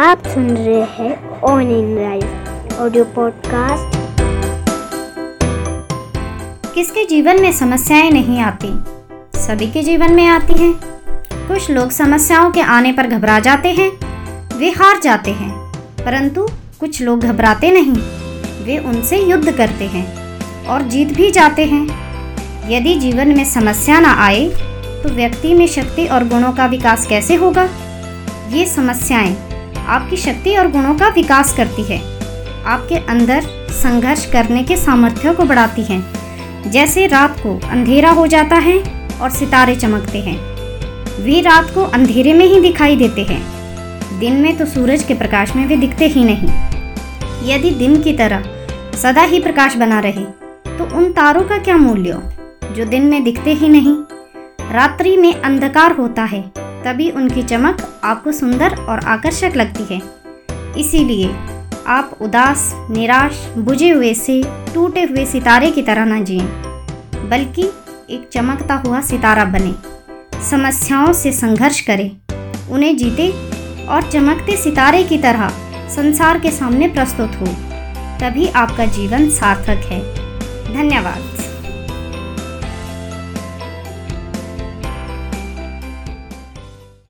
आप सुन रहे हैं on in life audio podcast किसके जीवन में समस्याएँ नहीं आती? सभी के जीवन में आती हैं। कुछ लोग समस्याओं के आने पर घबरा जाते हैं। वे हार जाते हैं। परंतु कुछ लोग घबराते नहीं। वे उनसे युद्ध करते हैं और जीत भी जाते हैं। यदि जीवन में समस्या ना आए तो व्यक्ति में शक्ति और गुणों का विकास कैसे होगा? ये समस्याएँ आपकी शक्ति और गुणों का विकास करती है। आपके अंदर संघर्ष करने के सामर्थ्य को बढ़ाती हैं। जैसे रात को अंधेरा हो जाता है और सितारे चमकते हैं। वे रात को अंधेरे में ही दिखाई देते हैं। दिन में तो सूरज के प्रकाश में वे दिखते ही नहीं। यदि दिन की तरह सदा ही प्रकाश बना रहे तो उन तारों का क्या मूल्य? जो दिन में दिखते ही नहीं। रात्रि में अंधकार होता है। तभी उनकी चमक आपको सुंदर और आकर्षक लगती है। इसीलिए आप उदास, निराश, बुझे हुए से, टूटे हुए सितारे की तरह न जिए, बल्कि एक चमकता हुआ सितारा बने। समस्याओं से संघर्ष करें, उन्हें जीते और चमकते सितारे की तरह संसार के सामने प्रस्तुत हो, तभी आपका जीवन सार्थक है। धन्यवाद।